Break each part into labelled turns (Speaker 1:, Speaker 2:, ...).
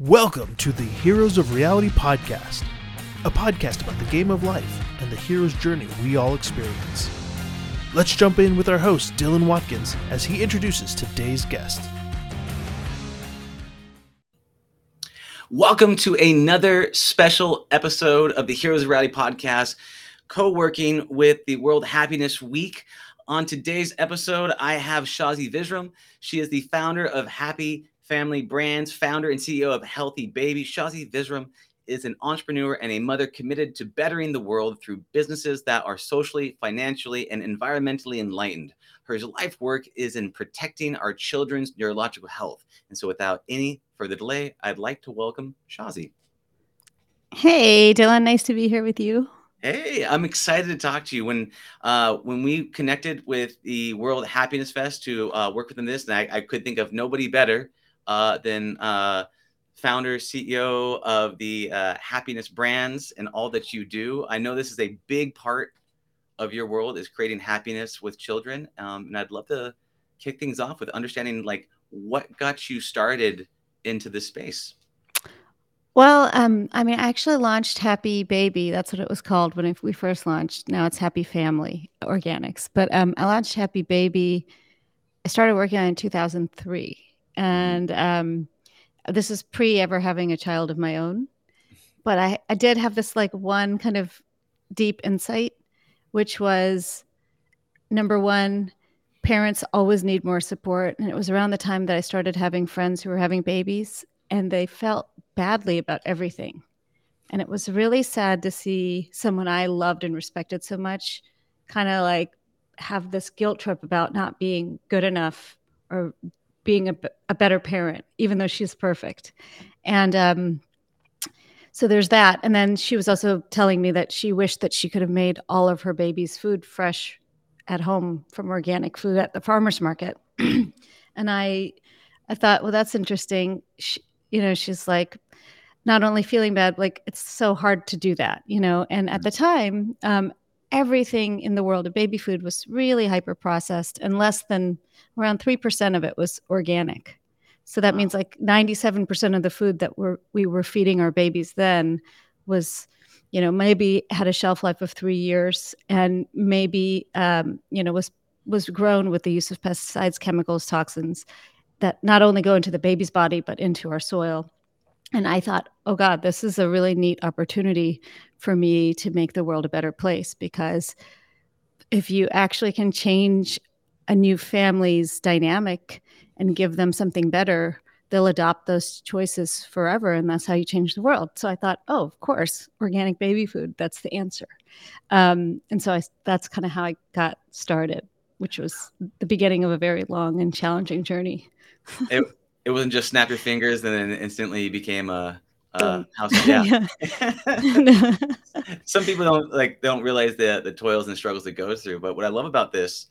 Speaker 1: Welcome to the Heroes of Reality podcast, a podcast about the game of life and the hero's journey we all experience. Let's jump in with our host, Dylan Watkins, as he introduces today's guest.
Speaker 2: Welcome to another special episode of the Heroes of Reality podcast, co working with the World Happiness Week. On today's episode, I have Shazi Visram. She is the founder of Happy Family Brands, founder and CEO of Healthy Baby. Shazi Visram is an entrepreneur and a mother committed to bettering the world through businesses that are socially, financially, and environmentally enlightened. Her life work is in protecting our children's neurological health. And so, without any further delay, I'd like to welcome Shazi.
Speaker 3: Hey, Dylan, nice to be here with you.
Speaker 2: Hey, I'm excited to talk to you. When uh, when we connected with the World Happiness Fest to uh, work within this, and I, I could think of nobody better uh, than uh, founder, CEO of the uh, Happiness Brands and all that you do. I know this is a big part of your world is creating happiness with children, um, and I'd love to kick things off with understanding like what got you started into this space.
Speaker 3: Well, um, I mean, I actually launched Happy Baby. That's what it was called when we first launched. Now it's Happy Family Organics. But um, I launched Happy Baby. I started working on it in 2003 and um, this is pre ever having a child of my own. But I, I did have this like one kind of deep insight, which was number one, parents always need more support. And it was around the time that I started having friends who were having babies and they felt badly about everything. And it was really sad to see someone I loved and respected so much kind of like have this guilt trip about not being good enough or being a, a better parent, even though she's perfect. And um, so there's that. And then she was also telling me that she wished that she could have made all of her baby's food fresh at home from organic food at the farmer's market. and I, I thought, well, that's interesting. She, you know, she's like, not only feeling bad, like it's so hard to do that, you know. And at the time, um, everything in the world of baby food was really hyper processed and less than around 3% of it was organic so that wow. means like 97% of the food that we're, we were feeding our babies then was you know maybe had a shelf life of three years and maybe um, you know was was grown with the use of pesticides chemicals toxins that not only go into the baby's body but into our soil and I thought, oh God, this is a really neat opportunity for me to make the world a better place because if you actually can change a new family's dynamic and give them something better, they'll adopt those choices forever. And that's how you change the world. So I thought, oh, of course, organic baby food, that's the answer. Um, and so I, that's kind of how I got started, which was the beginning of a very long and challenging journey.
Speaker 2: it wasn't just snap your fingers and then instantly became a, a oh. house. Yeah. yeah. Some people don't like don't realize the the toils and struggles it goes through. But what I love about this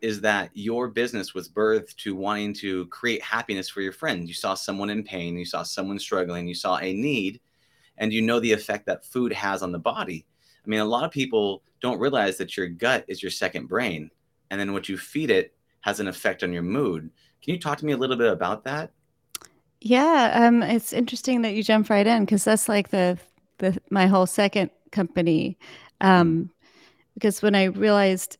Speaker 2: is that your business was birthed to wanting to create happiness for your friends. You saw someone in pain, you saw someone struggling, you saw a need, and you know the effect that food has on the body. I mean, a lot of people don't realize that your gut is your second brain, and then what you feed it has an effect on your mood. Can you talk to me a little bit about that?
Speaker 3: Yeah, um, it's interesting that you jump right in because that's like the the my whole second company. Um, because when I realized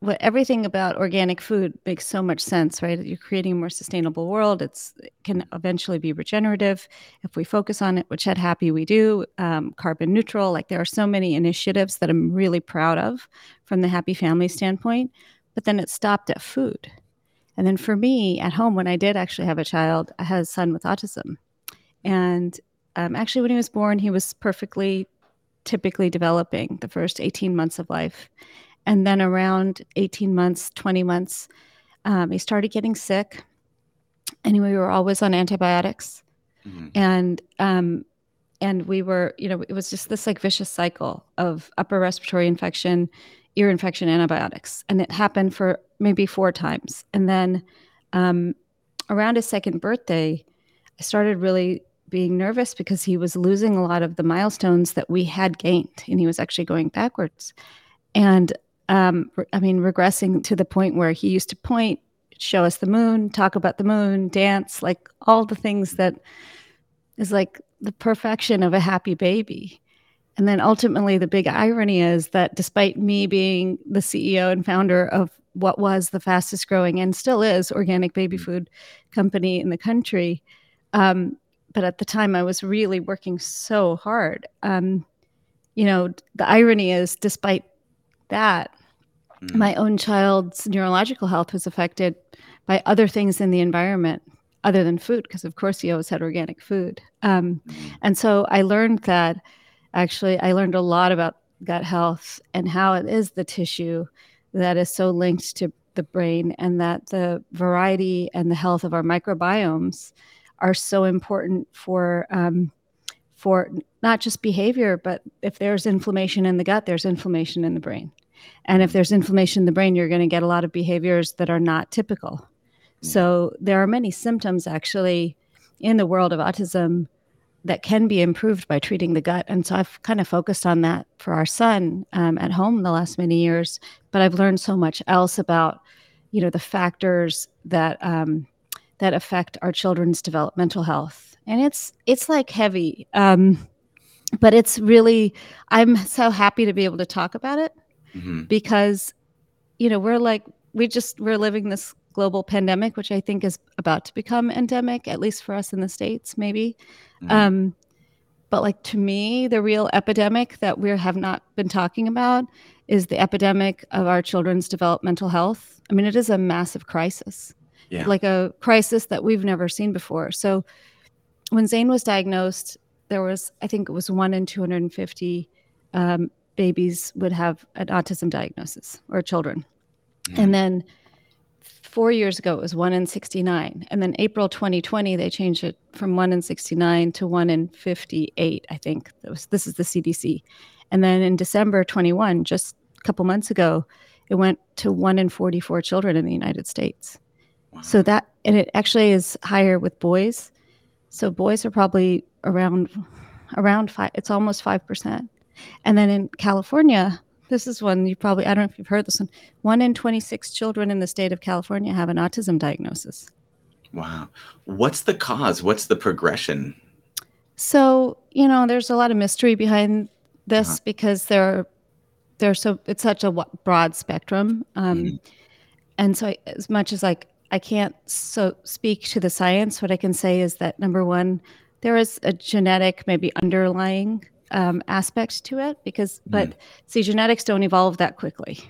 Speaker 3: what everything about organic food makes so much sense, right? You're creating a more sustainable world. It's it can eventually be regenerative if we focus on it, which at Happy we do. Um, carbon neutral. Like there are so many initiatives that I'm really proud of from the Happy Family standpoint. But then it stopped at food and then for me at home, when I did actually have a child, I had a son with autism. And um, actually, when he was born, he was perfectly typically developing the first 18 months of life. And then around 18 months, 20 months, um, he started getting sick. And we were always on antibiotics. Mm-hmm. And um, and we were, you know, it was just this like vicious cycle of upper respiratory infection, ear infection, antibiotics. And it happened for maybe four times. And then um, around his second birthday, I started really being nervous because he was losing a lot of the milestones that we had gained and he was actually going backwards. And um, I mean, regressing to the point where he used to point, show us the moon, talk about the moon, dance, like all the things that is like the perfection of a happy baby. And then ultimately, the big irony is that despite me being the CEO and founder of what was the fastest growing and still is organic baby mm. food company in the country, um, but at the time I was really working so hard. Um, you know, the irony is, despite that, mm. my own child's neurological health was affected by other things in the environment other than food, because of course he always had organic food. Um, mm. and so I learned that actually i learned a lot about gut health and how it is the tissue that is so linked to the brain and that the variety and the health of our microbiomes are so important for um, for not just behavior but if there's inflammation in the gut there's inflammation in the brain. And if there's inflammation in the brain you're going to get a lot of behaviors that are not typical. So there are many symptoms actually in the world of autism that can be improved by treating the gut. And so I've kind of focused on that for our son um, at home the last many years. But I've learned so much else about, you know, the factors that um, that affect our children's developmental health. And it's it's like heavy, um, but it's really I'm so happy to be able to talk about it mm-hmm. because, you know, we're like we just we're living this global pandemic, which I think is about to become endemic, at least for us in the states, maybe. Mm-hmm. Um, but like to me, the real epidemic that we have not been talking about is the epidemic of our children's developmental health. I mean, it is a massive crisis, yeah. like a crisis that we've never seen before. So when Zane was diagnosed, there was, I think it was one in 250 um, babies would have an autism diagnosis or children. Mm-hmm. And then four years ago it was one in 69 and then april 2020 they changed it from one in 69 to one in 58 i think. Was, this is the cdc and then in december 21 just a couple months ago it went to one in 44 children in the united states. Wow. so that and it actually is higher with boys. So boys are probably around around five it's almost five percent. And then in california this is one you probably, I don't know if you've heard this one. One in 26 children in the state of California have an autism diagnosis.
Speaker 2: Wow. What's the cause? What's the progression?
Speaker 3: So, you know, there's a lot of mystery behind this uh-huh. because there are, so, it's such a broad spectrum. Um, mm-hmm. And so, as much as like, I can't so speak to the science, what I can say is that number one, there is a genetic, maybe underlying um, aspect to it because but mm. see genetics don't evolve that quickly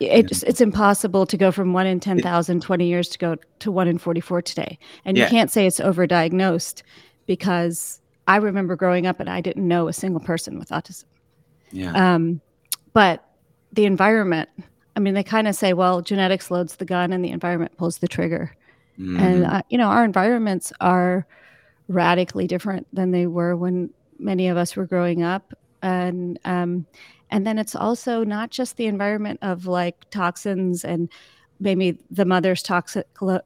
Speaker 3: it just, it's impossible to go from 1 in 10,000 20 years to go to 1 in 44 today and yeah. you can't say it's overdiagnosed because i remember growing up and i didn't know a single person with autism
Speaker 2: yeah
Speaker 3: um, but the environment i mean they kind of say well genetics loads the gun and the environment pulls the trigger mm. and uh, you know our environments are radically different than they were when many of us were growing up. And um, and then it's also not just the environment of like toxins and maybe the mother's toxic to,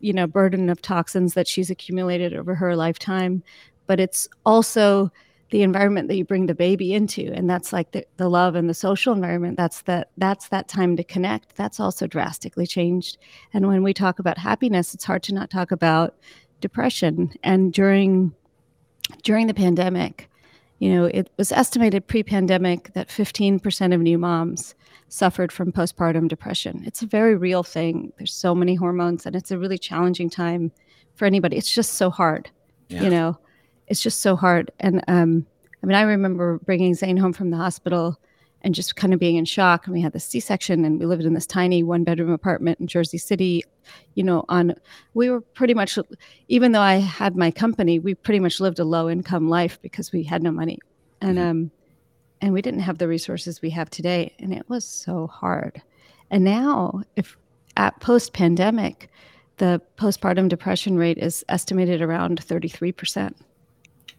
Speaker 3: you know burden of toxins that she's accumulated over her lifetime but it's also the environment that you bring the baby into. And that's like the, the love and the social environment. That's that that's that time to connect. That's also drastically changed. And when we talk about happiness it's hard to not talk about depression. And during during the pandemic, you know, it was estimated pre pandemic that 15% of new moms suffered from postpartum depression. It's a very real thing. There's so many hormones, and it's a really challenging time for anybody. It's just so hard, yeah. you know, it's just so hard. And um, I mean, I remember bringing Zane home from the hospital and just kind of being in shock. And we had the C-section, and we lived in this tiny one-bedroom apartment in Jersey City. You know, on we were pretty much, even though I had my company, we pretty much lived a low-income life because we had no money, and mm-hmm. um, and we didn't have the resources we have today, and it was so hard. And now, if at post-pandemic, the postpartum depression rate is estimated around thirty-three percent.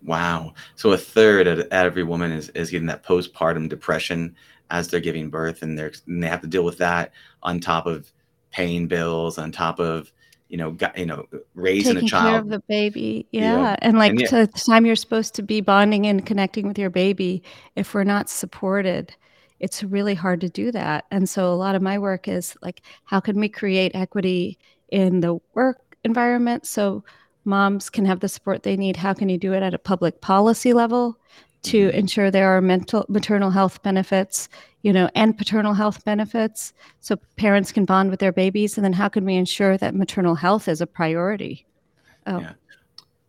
Speaker 2: Wow. So a third of every woman is, is getting that postpartum depression as they're giving birth and they're and they have to deal with that on top of paying bills, on top of you know, got, you know, raising
Speaker 3: Taking
Speaker 2: a child.
Speaker 3: care of the baby, yeah, and like and yeah. the time you're supposed to be bonding and connecting with your baby, if we're not supported, it's really hard to do that. And so a lot of my work is like, how can we create equity in the work environment so moms can have the support they need, how can you do it at a public policy level to mm-hmm. ensure there are mental maternal health benefits, you know, and paternal health benefits so parents can bond with their babies and then how can we ensure that maternal health is a priority?
Speaker 2: Oh. Yeah.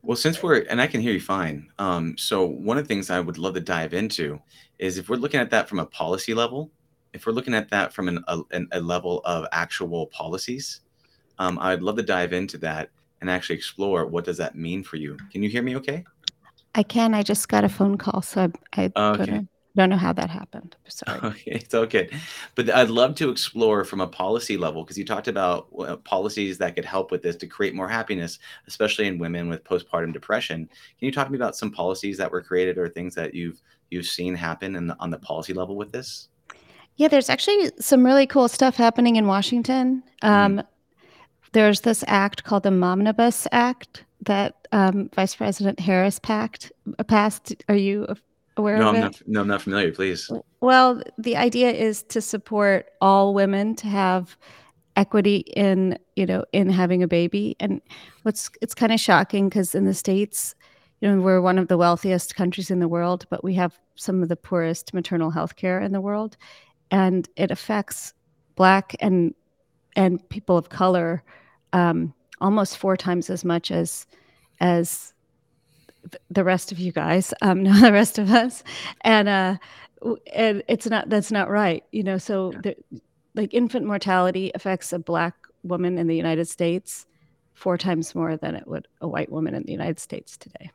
Speaker 2: Well, since we're and I can hear you fine. Um, so one of the things I would love to dive into is if we're looking at that from a policy level, if we're looking at that from an, a, a level of actual policies, um, I'd love to dive into that and actually explore what does that mean for you. Can you hear me okay?
Speaker 3: I can. I just got a phone call, so I, I okay. don't know how that happened. Sorry.
Speaker 2: Okay, it's okay. But I'd love to explore from a policy level because you talked about uh, policies that could help with this to create more happiness, especially in women with postpartum depression. Can you talk to me about some policies that were created or things that you've you've seen happen in the, on the policy level with this?
Speaker 3: Yeah, there's actually some really cool stuff happening in Washington. Mm-hmm. Um, mm-hmm. There's this act called the Momnibus Act that um, Vice President Harris packed, uh, passed. Are you aware
Speaker 2: no,
Speaker 3: of
Speaker 2: I'm
Speaker 3: it?
Speaker 2: Not, no, I'm not familiar. Please.
Speaker 3: Well, the idea is to support all women to have equity in you know in having a baby and what's it's kind of shocking because in the states you know we're one of the wealthiest countries in the world but we have some of the poorest maternal health care in the world and it affects black and and people of color um, almost four times as much as as the rest of you guys, um, no, the rest of us, and uh, and it's not that's not right, you know. So, the, like infant mortality affects a black woman in the United States four times more than it would a white woman in the United States today,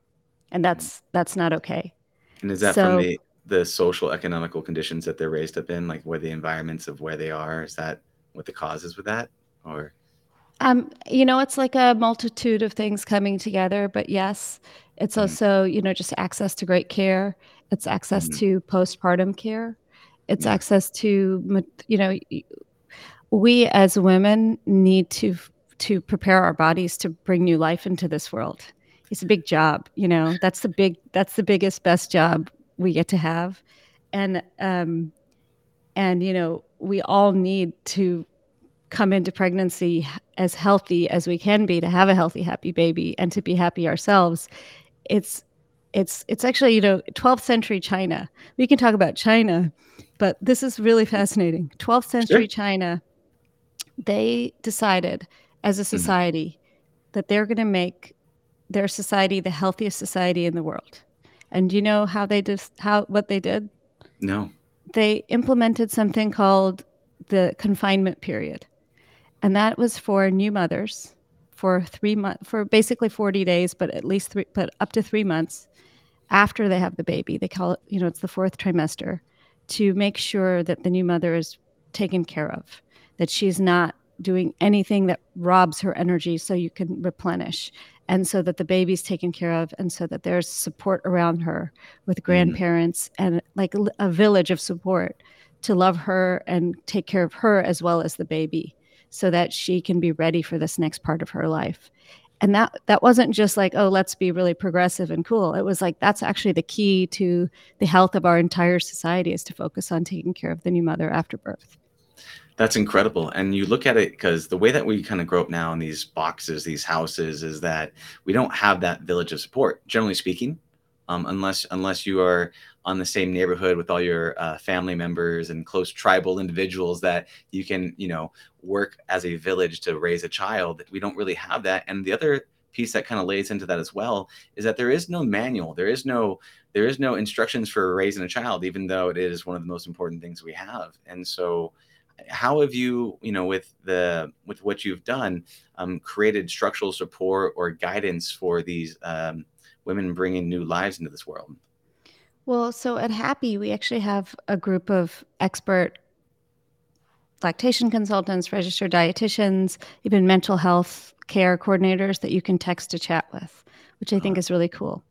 Speaker 3: and that's that's not okay.
Speaker 2: And is that so, from the the social economical conditions that they're raised up in, like where the environments of where they are? Is that what the cause is with that, or?
Speaker 3: Um, you know, it's like a multitude of things coming together, but yes, it's mm-hmm. also, you know, just access to great care. It's access mm-hmm. to postpartum care. It's yeah. access to, you know, we as women need to to prepare our bodies to bring new life into this world. It's a big job, you know. That's the big that's the biggest best job we get to have. And um and you know, we all need to come into pregnancy as healthy as we can be to have a healthy happy baby and to be happy ourselves it's it's it's actually you know 12th century china we can talk about china but this is really fascinating 12th century sure. china they decided as a mm-hmm. society mm-hmm. that they're going to make their society the healthiest society in the world and you know how they did how what they did
Speaker 2: no
Speaker 3: they implemented something called the confinement period and that was for new mothers for three months for basically 40 days but at least three but up to three months after they have the baby they call it you know it's the fourth trimester to make sure that the new mother is taken care of that she's not doing anything that robs her energy so you can replenish and so that the baby's taken care of and so that there's support around her with mm-hmm. grandparents mm-hmm. and like a village of support to love her and take care of her as well as the baby so that she can be ready for this next part of her life. And that that wasn't just like oh let's be really progressive and cool. It was like that's actually the key to the health of our entire society is to focus on taking care of the new mother after birth.
Speaker 2: That's incredible. And you look at it because the way that we kind of grow up now in these boxes these houses is that we don't have that village of support generally speaking. Um, unless unless you are on the same neighborhood with all your uh, family members and close tribal individuals that you can you know work as a village to raise a child we don't really have that. And the other piece that kind of lays into that as well is that there is no manual. There is no there is no instructions for raising a child even though it is one of the most important things we have. And so how have you you know with the with what you've done um, created structural support or guidance for these um, women bringing new lives into this world?
Speaker 3: Well, so at Happy, we actually have a group of expert lactation consultants, registered dietitians, even mental health care coordinators that you can text to chat with, which I think is really cool.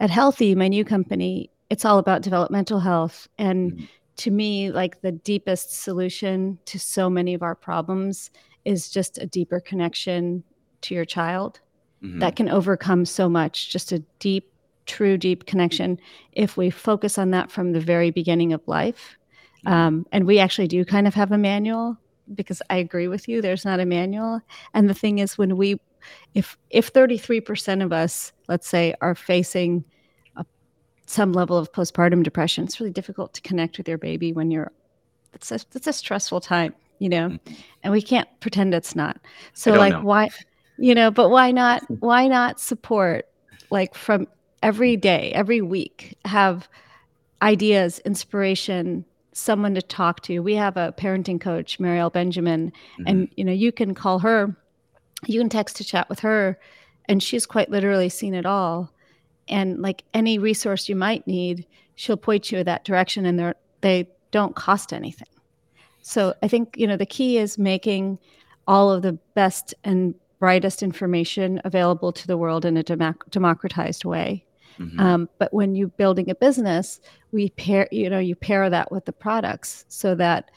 Speaker 3: At Healthy, my new company, it's all about developmental health. And mm-hmm. to me, like the deepest solution to so many of our problems is just a deeper connection to your child mm-hmm. that can overcome so much, just a deep, true, deep connection if we focus on that from the very beginning of life. Um, and we actually do kind of have a manual because I agree with you, there's not a manual. And the thing is, when we if if 33% of us, let's say, are facing a, some level of postpartum depression, it's really difficult to connect with your baby when you're it's a, it's a stressful time, you know, mm-hmm. and we can't pretend it's not. So like know. why, you know, but why not, why not support like from every day, every week, have ideas, inspiration, someone to talk to. We have a parenting coach, Marielle Benjamin, mm-hmm. and you know, you can call her, you can text to chat with her, and she's quite literally seen it all. And like any resource you might need, she'll point you in that direction, and they're they don't cost anything. So I think you know the key is making all of the best and brightest information available to the world in a democratized way. Mm-hmm. Um, but when you're building a business, we pair, you know, you pair that with the products so that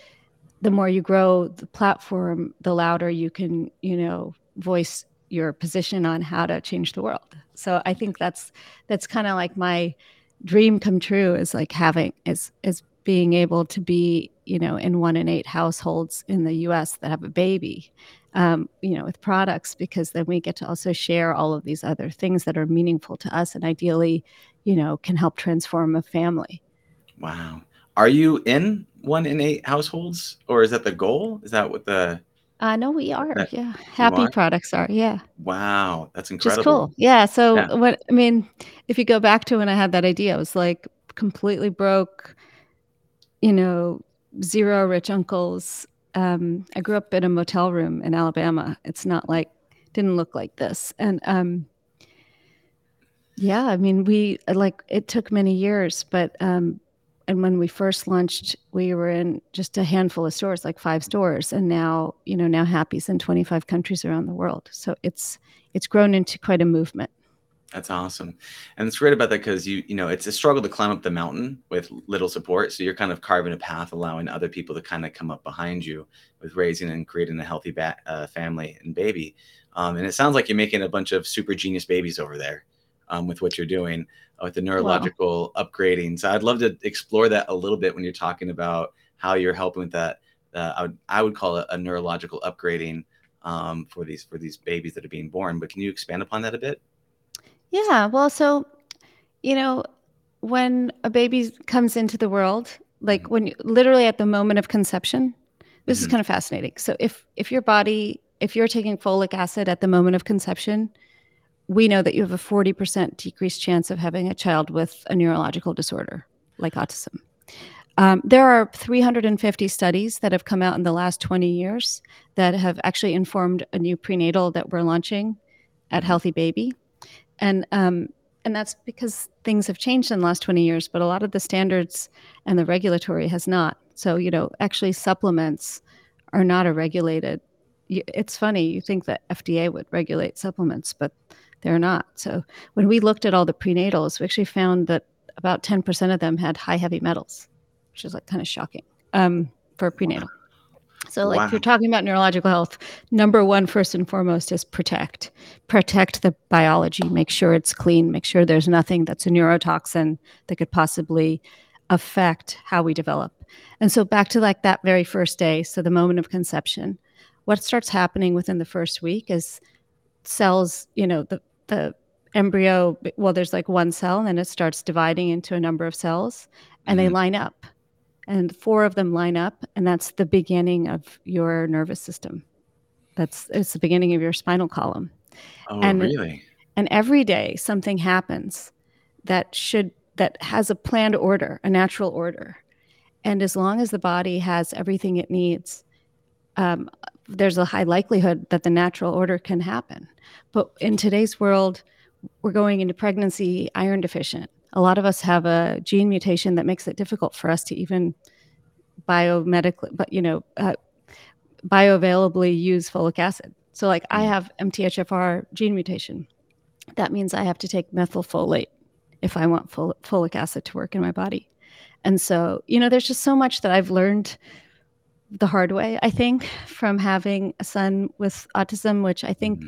Speaker 3: the more you grow the platform, the louder you can, you know, voice your position on how to change the world. So I think that's that's kind of like my dream come true is like having is is being able to be, you know, in one in eight households in the US that have a baby um, you know, with products, because then we get to also share all of these other things that are meaningful to us and ideally, you know, can help transform a family.
Speaker 2: Wow. Are you in one in eight households or is that the goal? Is that what the
Speaker 3: uh, no, we are. That, yeah. Happy are? products are. Yeah.
Speaker 2: Wow. That's incredible.
Speaker 3: Just cool. Yeah. So yeah. what, I mean, if you go back to when I had that idea, I was like completely broke, you know, zero rich uncles, um, I grew up in a motel room in Alabama. It's not like, didn't look like this. And um, yeah, I mean, we like it took many years, but um, and when we first launched, we were in just a handful of stores, like five stores, and now you know now Happy's in 25 countries around the world. So it's it's grown into quite a movement.
Speaker 2: That's awesome. And it's great about that because you, you know, it's a struggle to climb up the mountain with little support. So you're kind of carving a path, allowing other people to kind of come up behind you with raising and creating a healthy ba- uh, family and baby. Um, and it sounds like you're making a bunch of super genius babies over there um, with what you're doing uh, with the neurological wow. upgrading. So I'd love to explore that a little bit when you're talking about how you're helping with that. Uh, I, would, I would call it a neurological upgrading um, for these for these babies that are being born. But can you expand upon that a bit?
Speaker 3: Yeah. Well, so, you know, when a baby comes into the world, like mm-hmm. when you, literally at the moment of conception, this mm-hmm. is kind of fascinating. So if if your body, if you're taking folic acid at the moment of conception, we know that you have a 40% decreased chance of having a child with a neurological disorder like autism. Um, there are 350 studies that have come out in the last 20 years that have actually informed a new prenatal that we're launching at mm-hmm. Healthy Baby and um, and that's because things have changed in the last 20 years but a lot of the standards and the regulatory has not. So you know actually supplements are not a regulated it's funny you think that fda would regulate supplements but they're not. So when we looked at all the prenatals we actually found that about 10% of them had high heavy metals which is like kind of shocking um, for prenatal so, like, wow. if you're talking about neurological health, number one, first and foremost, is protect. Protect the biology. Make sure it's clean. Make sure there's nothing that's a neurotoxin that could possibly affect how we develop. And so, back to like that very first day, so the moment of conception, what starts happening within the first week is cells, you know, the, the embryo, well, there's like one cell, and then it starts dividing into a number of cells, and mm-hmm. they line up and four of them line up and that's the beginning of your nervous system. That's it's the beginning of your spinal column.
Speaker 2: Oh
Speaker 3: and,
Speaker 2: really?
Speaker 3: and every day something happens that should that has a planned order a natural order. And as long as the body has everything it needs um, there's a high likelihood that the natural order can happen. But in today's world we're going into pregnancy iron deficient a lot of us have a gene mutation that makes it difficult for us to even biomedically, but you know, uh, bioavailably use folic acid. So, like, I mm. have MTHFR gene mutation. That means I have to take methylfolate if I want fol- folic acid to work in my body. And so, you know, there's just so much that I've learned the hard way, I think, from having a son with autism, which I think mm-hmm.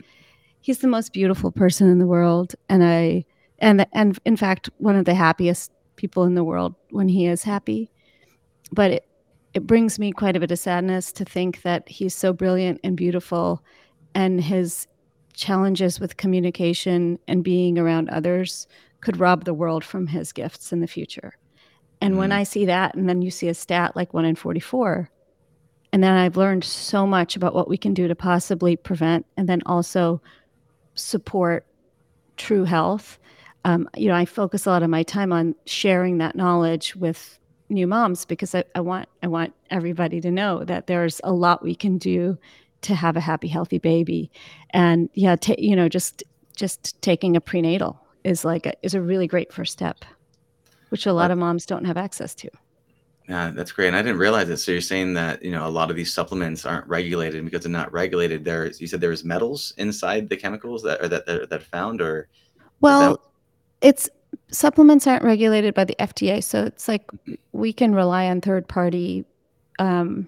Speaker 3: he's the most beautiful person in the world. And I, and and in fact one of the happiest people in the world when he is happy but it, it brings me quite a bit of sadness to think that he's so brilliant and beautiful and his challenges with communication and being around others could rob the world from his gifts in the future. And mm-hmm. when I see that, and then you see a stat like one in 44, and then I've learned so much about what we can do to possibly prevent and then also support true health. Um, you know, I focus a lot of my time on sharing that knowledge with new moms because I, I want I want everybody to know that there's a lot we can do to have a happy, healthy baby. And yeah, t- you know, just just taking a prenatal is like a, is a really great first step, which a lot of moms don't have access to.
Speaker 2: Yeah, that's great. And I didn't realize it. So you're saying that you know a lot of these supplements aren't regulated because they're not regulated. There's you said there's metals inside the chemicals that are that that, that found or
Speaker 3: well. It's supplements aren't regulated by the FDA, so it's like we can rely on third party um,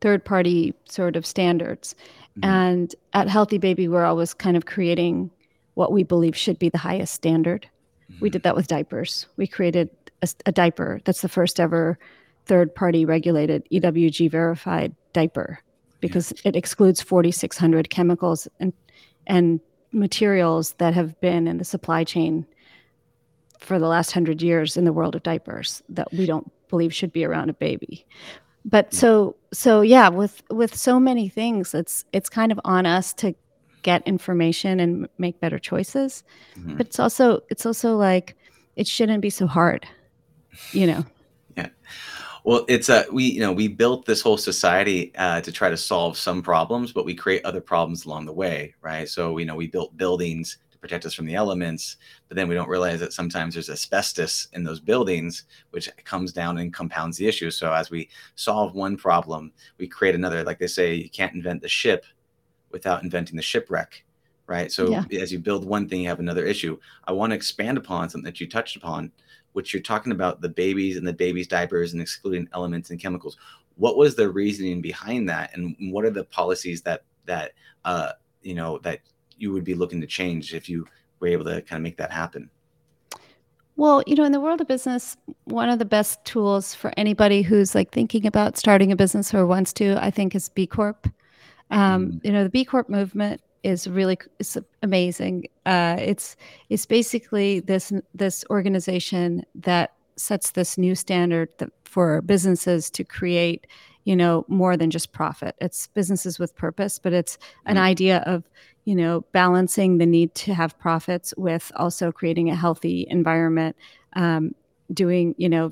Speaker 3: third party sort of standards. Mm-hmm. And at Healthy Baby, we're always kind of creating what we believe should be the highest standard. Mm-hmm. We did that with diapers. We created a, a diaper that's the first ever third party regulated EWG verified diaper because yeah. it excludes 4,600 chemicals and, and materials that have been in the supply chain for the last hundred years in the world of diapers that we don't believe should be around a baby. But so so yeah with with so many things it's it's kind of on us to get information and make better choices. Mm-hmm. but it's also it's also like it shouldn't be so hard you know?
Speaker 2: Yeah. Well it's a we you know we built this whole society uh, to try to solve some problems but we create other problems along the way right? So you know we built buildings protect us from the elements. But then we don't realize that sometimes there's asbestos in those buildings, which comes down and compounds the issue. So as we solve one problem, we create another. Like they say, you can't invent the ship without inventing the shipwreck. Right. So yeah. as you build one thing, you have another issue. I want to expand upon something that you touched upon, which you're talking about the babies and the babies' diapers and excluding elements and chemicals. What was the reasoning behind that, and what are the policies that that uh, you know that you would be looking to change if you were able to kind of make that happen?
Speaker 3: Well, you know, in the world of business, one of the best tools for anybody who's like thinking about starting a business or wants to, I think, is B Corp. Um, mm. You know, the B Corp movement is really it's amazing. Uh, it's it's basically this this organization that sets this new standard that, for businesses to create, you know, more than just profit. It's businesses with purpose, but it's an mm. idea of you know, balancing the need to have profits with also creating a healthy environment, um, doing, you know,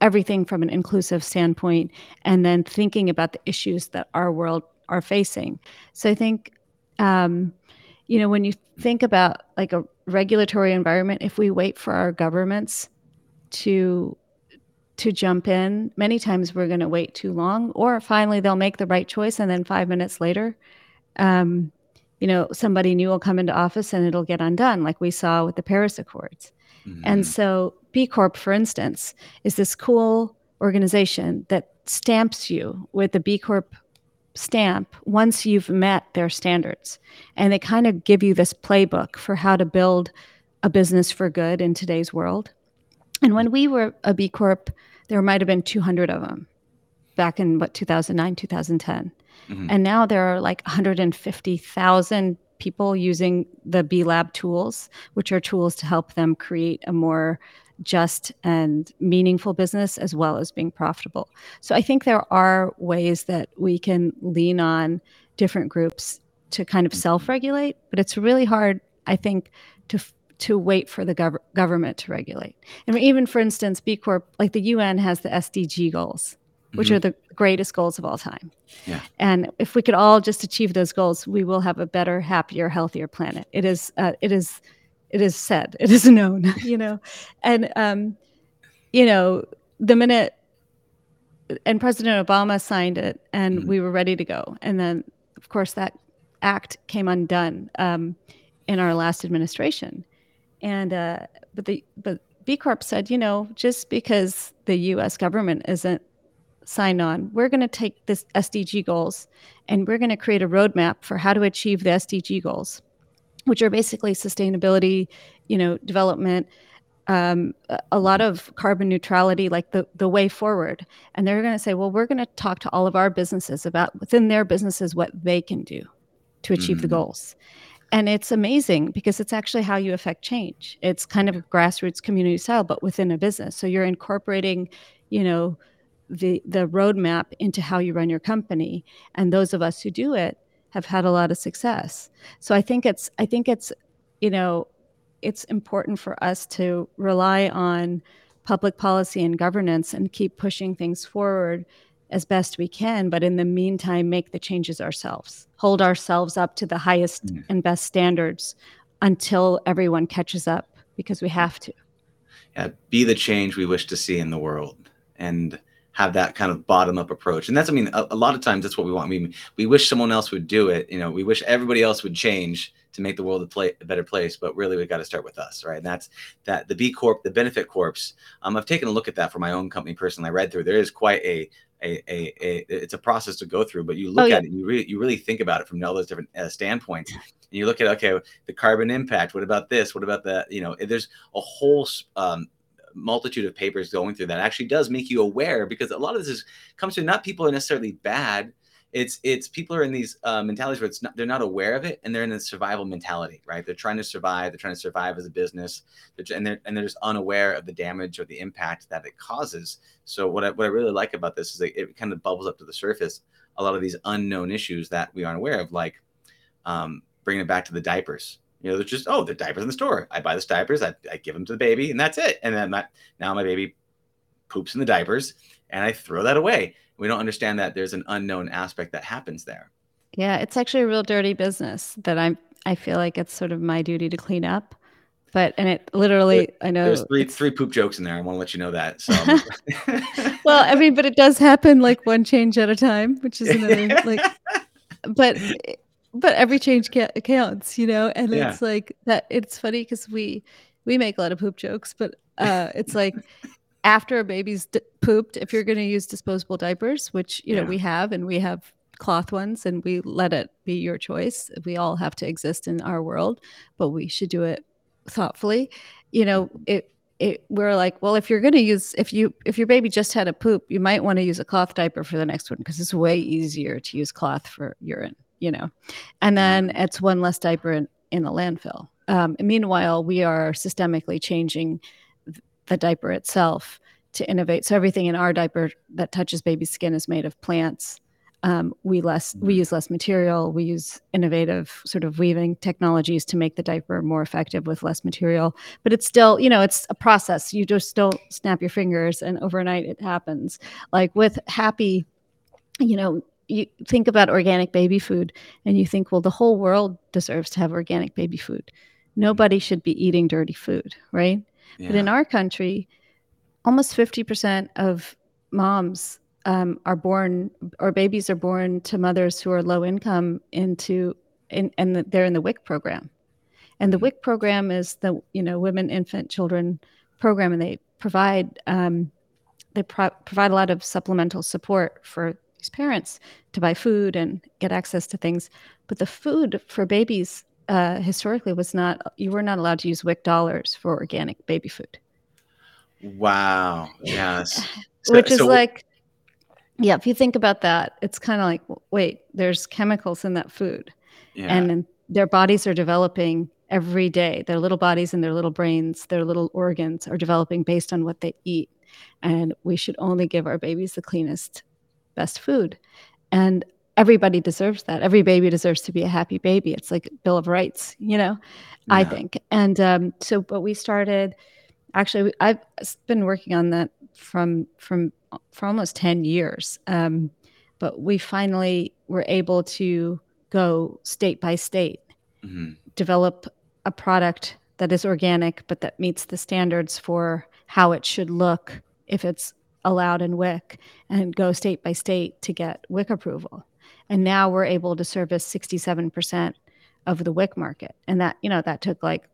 Speaker 3: everything from an inclusive standpoint, and then thinking about the issues that our world are facing. So I think, um, you know, when you think about like a regulatory environment, if we wait for our governments to to jump in, many times we're going to wait too long, or finally they'll make the right choice, and then five minutes later, um, you know, somebody new will come into office and it'll get undone, like we saw with the Paris Accords. Mm-hmm. And so, B Corp, for instance, is this cool organization that stamps you with the B Corp stamp once you've met their standards. And they kind of give you this playbook for how to build a business for good in today's world. And when we were a B Corp, there might have been 200 of them back in what 2009 2010 mm-hmm. and now there are like 150000 people using the b lab tools which are tools to help them create a more just and meaningful business as well as being profitable so i think there are ways that we can lean on different groups to kind of mm-hmm. self-regulate but it's really hard i think to to wait for the gov- government to regulate. And even for instance, B Corp, like the UN has the SDG goals which mm-hmm. are the greatest goals of all time. Yeah. And if we could all just achieve those goals, we will have a better, happier, healthier planet. It is, uh, it is, it is said, it is known, you know, and, um, you know, the minute, and President Obama signed it and mm-hmm. we were ready to go. And then, of course, that act came undone um, in our last administration. And, uh, but the, but B Corp said, you know, just because the US government isn't signed on, we're going to take this SDG goals and we're going to create a roadmap for how to achieve the SDG goals, which are basically sustainability, you know, development, um, a lot of carbon neutrality, like the the way forward. And they're going to say, well, we're going to talk to all of our businesses about within their businesses what they can do to achieve mm-hmm. the goals. and it's amazing because it's actually how you affect change. It's kind of a grassroots community style, but within a business. So you're incorporating, you know, the the roadmap into how you run your company. And those of us who do it have had a lot of success. So I think it's I think it's, you know, it's important for us to rely on public policy and governance and keep pushing things forward as best we can but in the meantime make the changes ourselves hold ourselves up to the highest mm. and best standards until everyone catches up because we have to
Speaker 2: yeah be the change we wish to see in the world and have that kind of bottom up approach and that's i mean a, a lot of times that's what we want mean, we wish someone else would do it you know we wish everybody else would change to make the world a, play, a better place. But really, we've got to start with us, right? And that's that the B Corp, the benefit corps. Um, I've taken a look at that for my own company personally. I read through. There is quite a a, a, a, it's a process to go through, but you look oh, yeah. at it, you really, you really think about it from all those different uh, standpoints. And you look at, okay, the carbon impact. What about this? What about that? You know, there's a whole um, multitude of papers going through that actually does make you aware because a lot of this is comes to not people are necessarily bad. It's it's people are in these uh, mentalities where it's not they're not aware of it and they're in a survival mentality right? They're trying to survive they're trying to survive as a business they're, and they're and they're just unaware of the damage or the impact that it causes. So what I, what I really like about this is that it kind of bubbles up to the surface a lot of these unknown issues that we aren't aware of like um, bringing it back to the diapers you know, they're just, oh, the diapers in the store. I buy the diapers, I, I give them to the baby, and that's it. And then my, now my baby poops in the diapers, and I throw that away we don't understand that there's an unknown aspect that happens there.
Speaker 3: Yeah, it's actually a real dirty business that I'm I feel like it's sort of my duty to clean up. But and it literally I know
Speaker 2: there's three three poop jokes in there. I want to let you know that. So
Speaker 3: well, I mean, but it does happen like one change at a time, which is another like but but every change counts, you know, and yeah. it's like that it's funny because we we make a lot of poop jokes, but uh it's like after a baby's d- pooped, if you're going to use disposable diapers, which you yeah. know we have, and we have cloth ones, and we let it be your choice. We all have to exist in our world, but we should do it thoughtfully. You know, it it, we're like, well, if you're going to use, if you, if your baby just had a poop, you might want to use a cloth diaper for the next one because it's way easier to use cloth for urine, you know, and then it's one less diaper in, in a landfill. Um, meanwhile, we are systemically changing the diaper itself to innovate. So everything in our diaper that touches baby skin is made of plants. Um, we less we mm. use less material. We use innovative sort of weaving technologies to make the diaper more effective with less material. But it's still, you know, it's a process. You just don't snap your fingers and overnight it happens. Like with Happy, you know, you think about organic baby food and you think, well, the whole world deserves to have organic baby food. Nobody should be eating dirty food, right? Yeah. But in our country, almost 50% of moms um, are born or babies are born to mothers who are low income into in, and they're in the WIC program. And the mm-hmm. WIC program is the you know women, infant, children program, and they provide um, they pro- provide a lot of supplemental support for these parents to buy food and get access to things. But the food for babies uh, historically was not you were not allowed to use WIC dollars for organic baby food.
Speaker 2: Wow. Yes.
Speaker 3: So, Which is so like, yeah, if you think about that, it's kind of like, wait, there's chemicals in that food. Yeah. And their bodies are developing every day. Their little bodies and their little brains, their little organs are developing based on what they eat. And we should only give our babies the cleanest, best food. And everybody deserves that. Every baby deserves to be a happy baby. It's like Bill of Rights, you know, yeah. I think. And um, so, but we started. Actually, I've been working on that from from for almost ten years. Um, but we finally were able to go state by state, mm-hmm. develop a product that is organic, but that meets the standards for how it should look if it's allowed in WIC, and go state by state to get WIC approval. And now we're able to service 67% of the WIC market. And that you know that took like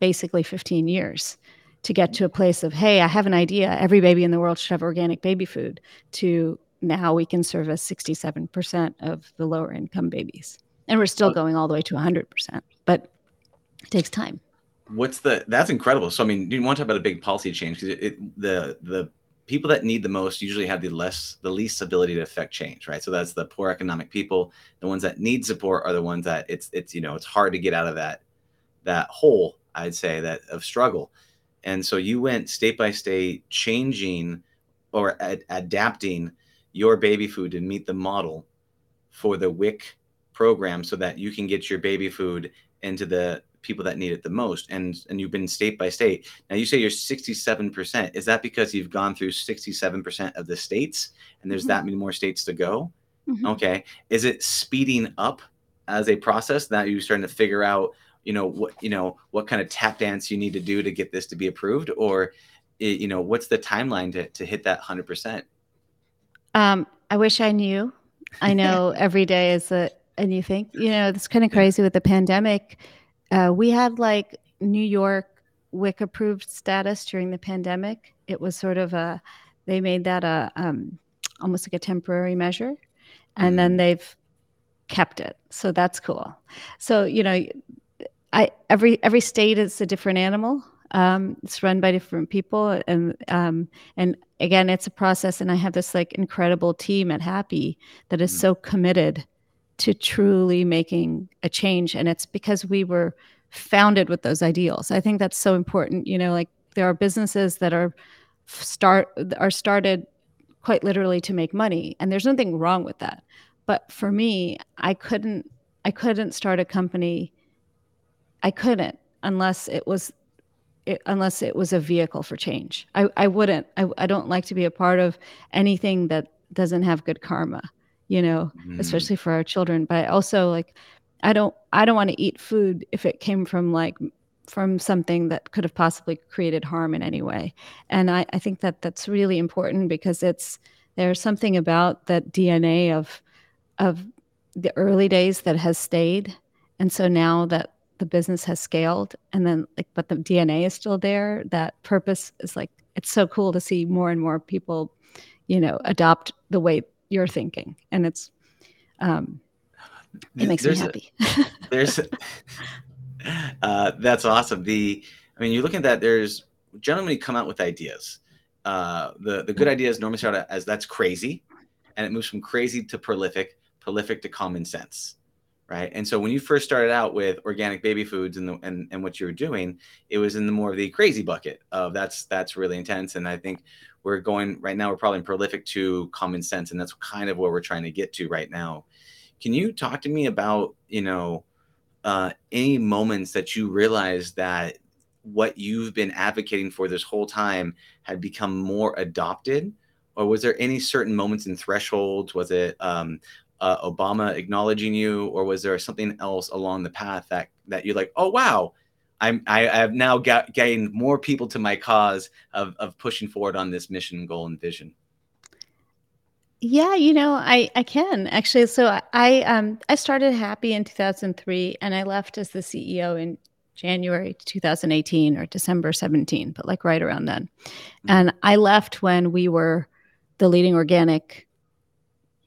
Speaker 3: basically 15 years to get to a place of hey i have an idea. Every baby in the world should have organic baby food to now we can service 67% of the lower income babies. And we're still going all the way to 100% but it takes time.
Speaker 2: What's the that's incredible. So i mean you want to talk about a big policy change? Because it, it, the the people that need the most usually have the less the least ability to affect change right? So that's the poor economic people. The ones that need support are the ones that it's it's you know it's hard to get out of that that hole i'd say that of struggle. And so you went state by state changing or ad- adapting your baby food to meet the model for the WIC program so that you can get your baby food into the people that need it the most and and you've been state by state. Now you say you're 67% is that because you've gone through 67% of the states and there's mm-hmm. that many more states to go? Mm-hmm. okay. Is it speeding up as a process that you're starting to figure out you know what you know what kind of tap dance you need to do to get this to be approved? Or you know what's the timeline to, to hit that 100%
Speaker 3: um, i wish i knew. I know every day is a, a new thing. You know it's kind of crazy with the pandemic uh, we had like New York WIC approved status during the pandemic. It was sort of a, they made that a um, almost like a temporary measure, and mm then mm-hmm. they've kept it. So that's cool. So you know, I every every state is a different animal. Um, it's run by different people, and um, and again, it's a process. And I have this like incredible team at Happy that is mm so committed to truly making a change. And it's because we were founded with those ideals. I think that's so important. You know, like there are businesses that are start are started quite literally to make money, and there's nothing wrong with that. But for me, I couldn't I couldn't start a company. I couldn't unless it was it, unless it was a vehicle for change. I, I wouldn't. I, I don't like to be a part of anything that doesn't have good karma you know, mm. especially for our children. But also like I don't I don't want to eat food if it came from like from something that could have possibly created harm in any way. And I, I think that that's really important because it's there's something about that DNA of of the early days that has stayed. And so now that the business has scaled and then like but the DNA is still there, that purpose is like it's so cool to see more and more people, you know, adopt the way you're thinking, and it's um, it makes there's me happy.
Speaker 2: A, there's uh, that's awesome. The I mean, you look at that. There's generally come out with ideas. Uh, the the good ideas normally start as that's crazy, and it moves from crazy to prolific, prolific to common sense, right? And so when you first started out with organic baby foods and the, and and what you were doing, it was in the more of the crazy bucket of that's that's really intense. And I think we're going right now we're probably prolific to common sense and that's kind of where we're trying to get to right now. Can you talk to me about you know uh, any moments that you realized that what you've been advocating for this whole time had become more adopted? Or was there any certain moments and thresholds? Was it um, uh, obama acknowledging you or was there something else along the path that that you're like oh wow I'm I have now got, gained more people to my cause of of pushing forward on this mission, goal, and vision.
Speaker 3: Yeah, you know, I I can actually. So I um I started Happy in 2003, and I left as the CEO in January 2018 or December 17, but like right around then. Mm-hmm. And I left when we were the leading organic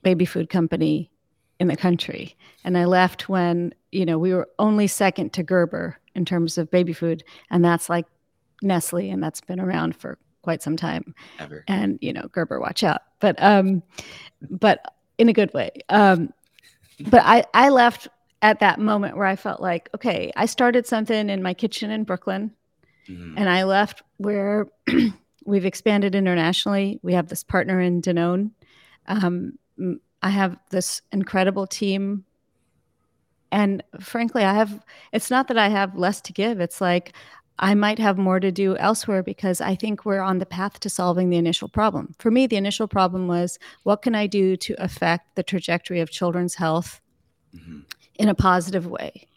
Speaker 3: baby food company in the country, and I left when you know we were only second to Gerber in terms of baby food, and that's like Nestle, and that's been around for quite some time.
Speaker 2: Ever.
Speaker 3: And you know, Gerber, watch out. But um, but in a good way. Um, but I I left at that moment where I felt like, okay, I started something in my kitchen in Brooklyn, mm-hmm. and I left where we've expanded internationally. We have this partner in Danone. Um, I have this incredible team and frankly, I have, it's not that I have less to give. It's like I might have more to do elsewhere because I think we're on the path to solving the initial problem. For me, the initial problem was what can I do to affect the trajectory of children's health mm-hmm. in a positive way?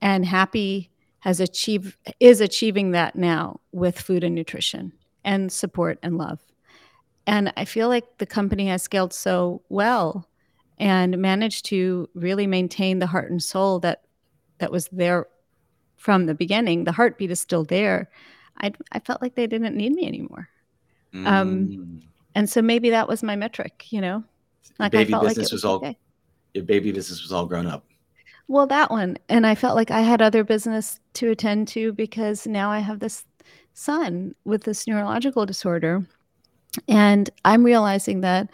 Speaker 3: And Happy has achieved is achieving that now with food and nutrition and support and love. And I feel like the company has scaled so well and managed to really maintain the heart and soul that that was there from the beginning. The heartbeat is still there. I I felt like they didn't need me anymore. Um, mm. Um, and so maybe that was my metric, you know.
Speaker 2: Like baby business like was, was, all okay. your baby business was all grown up.
Speaker 3: Well, that one, and I felt like I had other business to attend to because now I have this son with this neurological disorder, And I'm realizing that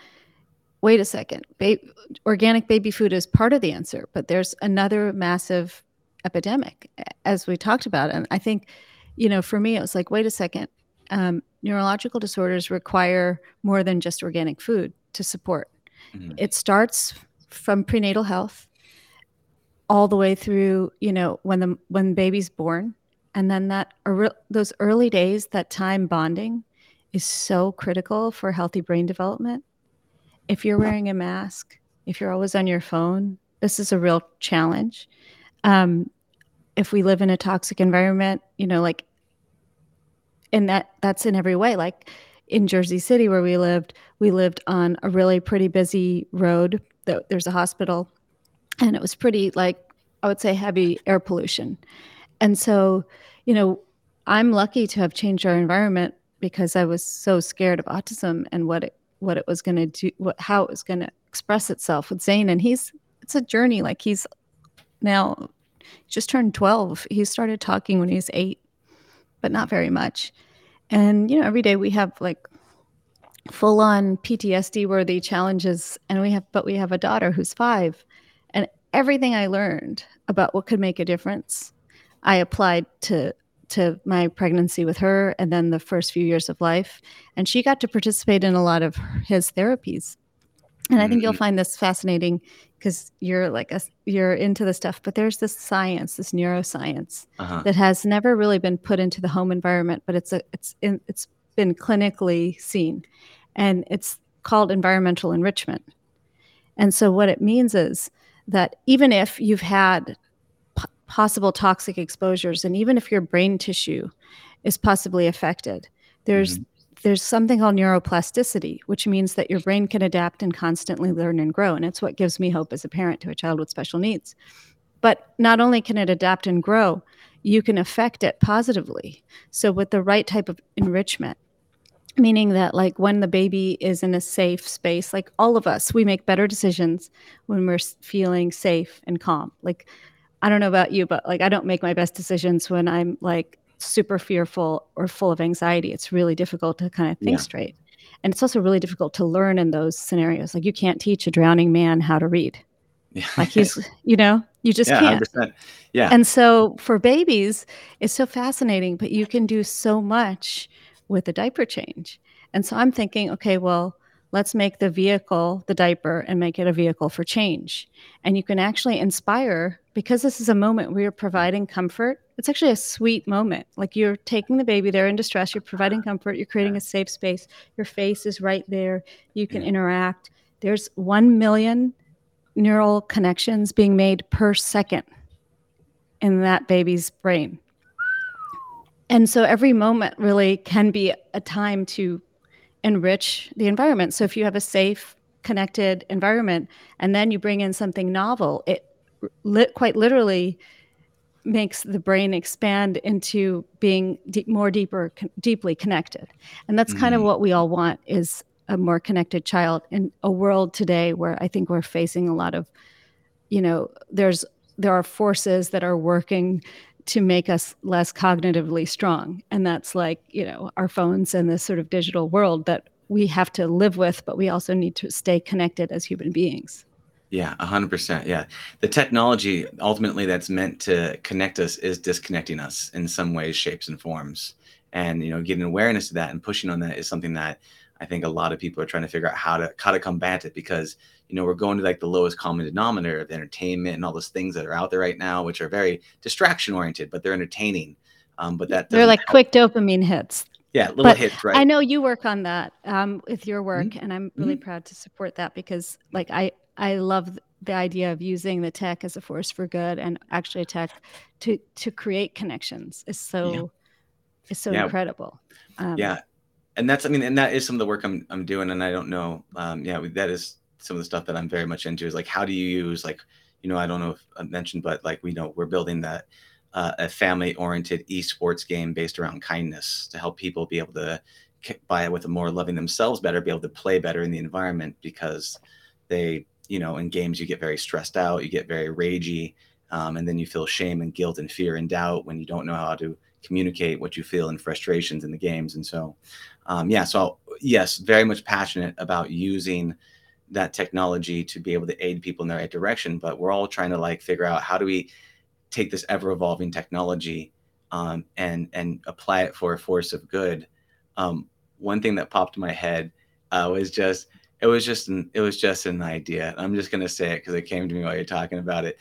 Speaker 3: wait a second, ba- organic baby food is part of the answer, but there's another massive epidemic, as we talked about. And I think, you know, for me, it was like, wait a second, um, neurological disorders require more than just organic food to support. Mm-hmm. It starts from prenatal health all the way through, you know, when the when baby's born, and then that those early days, that time bonding, is so critical for healthy brain development if you're wearing a mask, if you're always on your phone, this is a real challenge. Um, if we live in a toxic environment, you know, like, and that that's in every way. Like in Jersey City, where we lived, we lived on a really pretty busy road. There's a hospital, and it was pretty like I would say heavy air pollution. And so, you know, I'm lucky to have changed our environment because I was so scared of autism and what it what it was going to do, what, how it was going to express itself with Zane. And he's, it's a journey. Like he's now just turned 12. He started talking when he was eight, but not very much. And, you know, every day we have like full on PTSD worthy challenges. And we have, but we have a daughter who's five. And everything I learned about what could make a difference, I applied to to my pregnancy with her and then the first few years of life. And she got to participate in a lot of his therapies. And I think you'll mm-hmm. find this fascinating because you're like a, you're into the stuff, but there's this science, this neuroscience uh-huh. that has never really been put into the home environment, but it's a it's in, it's been clinically seen, and it's called environmental enrichment. And so what it means is that even if you've had possible toxic exposures and even if your brain tissue is possibly affected there's mm-hmm. there's something called neuroplasticity which means that your brain can adapt and constantly learn and grow and it's what gives me hope as a parent to a child with special needs. But not only can it adapt and grow you can affect it positively. So with the right type of enrichment meaning that like when the baby is in a safe space like all of us we make better decisions when we're feeling safe and calm. Like I don't know about you, but like I don't make my best decisions when I'm like super fearful or full of anxiety. It's really difficult to kind of think yeah. straight. And it's also really difficult to learn in those scenarios. Like you can't teach a drowning man how to read. Yeah. Like he's, you know, you just
Speaker 2: yeah,
Speaker 3: can't.
Speaker 2: 100%. Yeah.
Speaker 3: And so for babies, it's so fascinating, but you can do so much with a diaper change. And so I'm thinking, okay, well, let's make the vehicle the diaper and make it a vehicle for change. And you can actually inspire because this is a moment where you're providing comfort. It's actually a sweet moment. Like you're taking the baby, they're in distress, you're providing ah, comfort, you're creating a safe space. Your face is right there. You can interact. There's 1 million neural connections being made per second in that baby's brain. And so every moment really can be a time to enrich the environment. So if you have a safe, connected environment, and then you bring in something novel, it lit, quite literally makes the brain expand into being de- more deeper, con- deeply connected. And that's mm kind of what we all want is a more connected child in a world today where I think we're facing a lot of, you know, there's there are forces that are working to make us less cognitively strong. And that's like, you know, our phones and this sort of digital world that we have to live with, but we also need to stay connected as human beings.
Speaker 2: Yeah, 100%. Yeah. The technology ultimately that's meant to connect us is disconnecting us in some ways, shapes, and forms. And, you know, getting awareness to that and pushing on that is something that I think a lot of people are trying to figure out how to how to combat it because you know we're going to like the lowest common denominator of entertainment and all those things that are out there right now, which are very distraction oriented, but they're entertaining. Um, but that
Speaker 3: they're like help. quick dopamine hits.
Speaker 2: Yeah, little but hits, right?
Speaker 3: I know you work on that um, with your work, mm-hmm. and I'm really mm-hmm. proud to support that because, like, I I love the idea of using the tech as a force for good and actually a tech to to create connections is so yeah. is so yeah. incredible.
Speaker 2: Um, yeah, and that's I mean, and that is some of the work I'm I'm doing, and I don't know, um, yeah, that is some of the stuff that I'm very much into. Is like how do you use like you know I don't know if I mentioned, but like we know we're building that uh, a family oriented esports game based around kindness to help people be able to by it with a more loving themselves better, be able to play better in the environment because they you know in games you get very stressed out, you get very ragey. Um, and then you feel shame and guilt and fear and doubt when you don't know how to communicate what you feel and frustrations in the games. And so, um, yeah, so yes, very much passionate about using that technology to be able to aid people in the right direction. But we're all trying to like figure out how do we take this ever evolving technology um, and and apply it for a force of good. Um, one thing that popped in my head uh, was just it was just an it was just an idea. I'm just gonna say it because it came to me while you're talking about it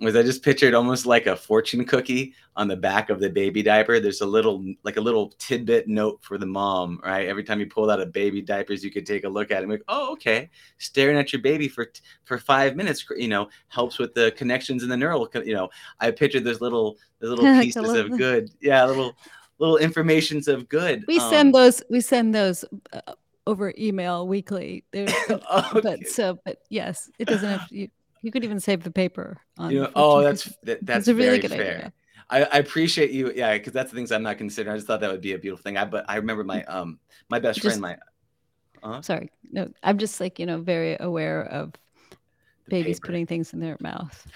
Speaker 2: was I just pictured almost like a fortune cookie on the back of the baby diaper. There's a little like a little tidbit note for the mom, right? Every time you pull out a baby diapers, you could take a look at it and like, oh, okay. Staring at your baby for for five minutes, you know, helps with the connections in the neural. You know, I pictured those little those little pieces little... of good, yeah, little little informations of good.
Speaker 3: We um, send those. We send those. Uh, over email weekly. Okay. but so, but yes, it doesn't have you you could even save the paper.
Speaker 2: you know, oh, that's that, that's a really good fair. idea. I, I, appreciate you, yeah, because that's the things I'm not considering. I just thought that would be a beautiful thing. I but I remember my um my best just, friend, my
Speaker 3: uh-huh. sorry, no, I'm just like you know very aware of the babies paper. putting things in their mouth.